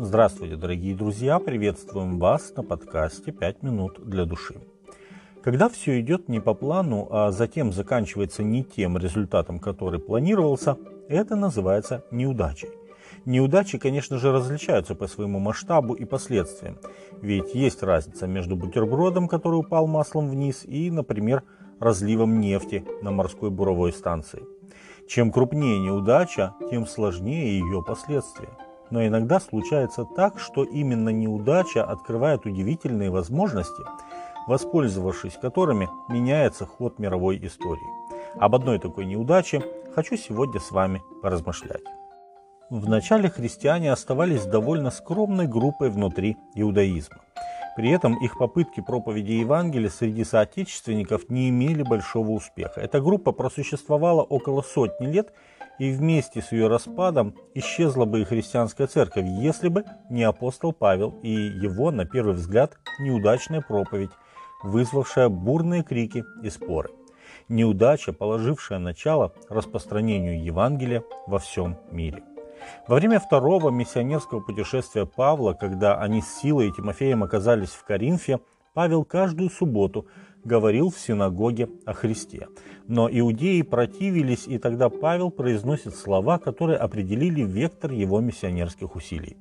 Здравствуйте, дорогие друзья! Приветствуем вас на подкасте «5 минут для души». Когда все идет не по плану, а затем заканчивается не тем результатом, который планировался, это называется неудачей. Неудачи, конечно же, различаются по своему масштабу и последствиям. Ведь есть разница между бутербродом, который упал маслом вниз, и, например, разливом нефти на морской буровой станции. Чем крупнее неудача, тем сложнее ее последствия. Но иногда случается так, что именно неудача открывает удивительные возможности, воспользовавшись которыми меняется ход мировой истории. Об одной такой неудаче хочу сегодня с вами поразмышлять. Вначале христиане оставались довольно скромной группой внутри иудаизма. При этом их попытки проповеди Евангелия среди соотечественников не имели большого успеха. Эта группа просуществовала около сотни лет и вместе с ее распадом исчезла бы и христианская церковь, если бы не апостол Павел и его, на первый взгляд, неудачная проповедь, вызвавшая бурные крики и споры. Неудача, положившая начало распространению Евангелия во всем мире. Во время второго миссионерского путешествия Павла, когда они с Силой и Тимофеем оказались в Коринфе, Павел каждую субботу говорил в синагоге о Христе. Но иудеи противились, и тогда Павел произносит слова, которые определили вектор его миссионерских усилий.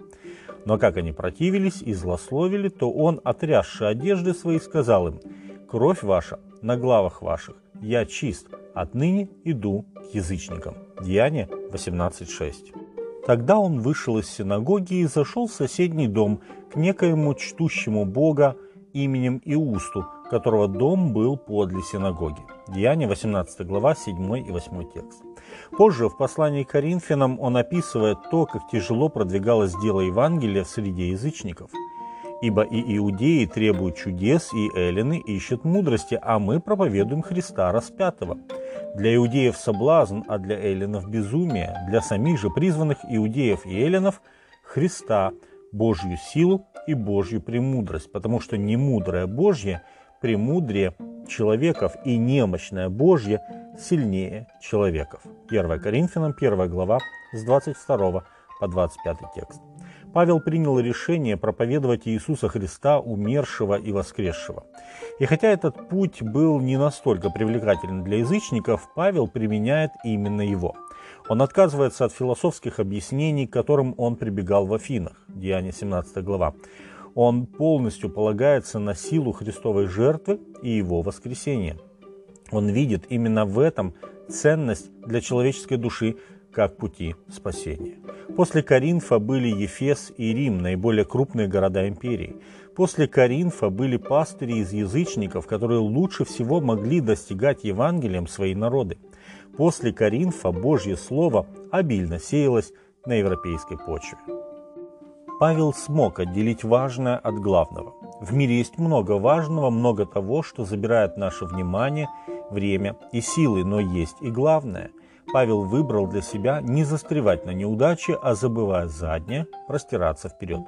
Но как они противились и злословили, то он, отрясши одежды свои, сказал им, «Кровь ваша на главах ваших, я чист, отныне иду к язычникам». Деяние 18.6. Тогда он вышел из синагоги и зашел в соседний дом к некоему чтущему Бога именем Иусту, которого дом был подле синагоги. Деяние 18 глава 7 и 8 текст. Позже в послании к Коринфянам он описывает то, как тяжело продвигалось дело Евангелия в среде язычников. «Ибо и иудеи требуют чудес, и эллины ищут мудрости, а мы проповедуем Христа распятого. Для иудеев соблазн, а для эллинов безумие, для самих же призванных иудеев и эллинов Христа, Божью силу и Божью премудрость, потому что немудрое Божье премудрее человеков и немощное Божье сильнее человеков. 1 Коринфянам 1 глава с 22 по 25 текст. Павел принял решение проповедовать Иисуса Христа, умершего и воскресшего. И хотя этот путь был не настолько привлекателен для язычников, Павел применяет именно его. Он отказывается от философских объяснений, к которым он прибегал в Афинах, Деяние 17 глава он полностью полагается на силу Христовой жертвы и его воскресения. Он видит именно в этом ценность для человеческой души как пути спасения. После Каринфа были Ефес и Рим, наиболее крупные города империи. После Каринфа были пастыри из язычников, которые лучше всего могли достигать Евангелием свои народы. После Каринфа Божье Слово обильно сеялось на европейской почве. Павел смог отделить важное от главного. В мире есть много важного, много того, что забирает наше внимание, время и силы, но есть и главное. Павел выбрал для себя не застревать на неудаче, а забывая заднее, простираться вперед.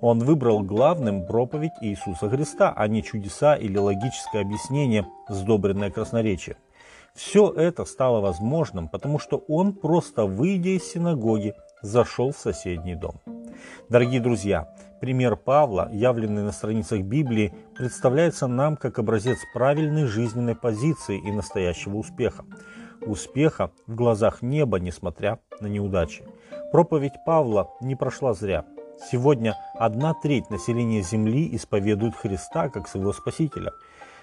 Он выбрал главным проповедь Иисуса Христа, а не чудеса или логическое объяснение, сдобренное красноречием. Все это стало возможным, потому что он, просто выйдя из синагоги, зашел в соседний дом. Дорогие друзья, пример Павла, явленный на страницах Библии, представляется нам как образец правильной жизненной позиции и настоящего успеха. Успеха в глазах неба, несмотря на неудачи. Проповедь Павла не прошла зря. Сегодня одна треть населения Земли исповедует Христа как своего Спасителя.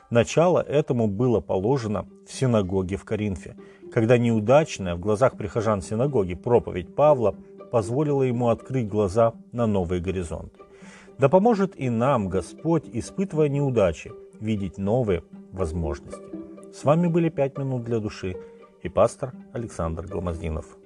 Начало этому было положено в синагоге в Коринфе, когда неудачная в глазах прихожан синагоги проповедь Павла позволила ему открыть глаза на новые горизонты. Да поможет и нам Господь, испытывая неудачи, видеть новые возможности. С вами были «Пять минут для души» и пастор Александр Гломоздинов.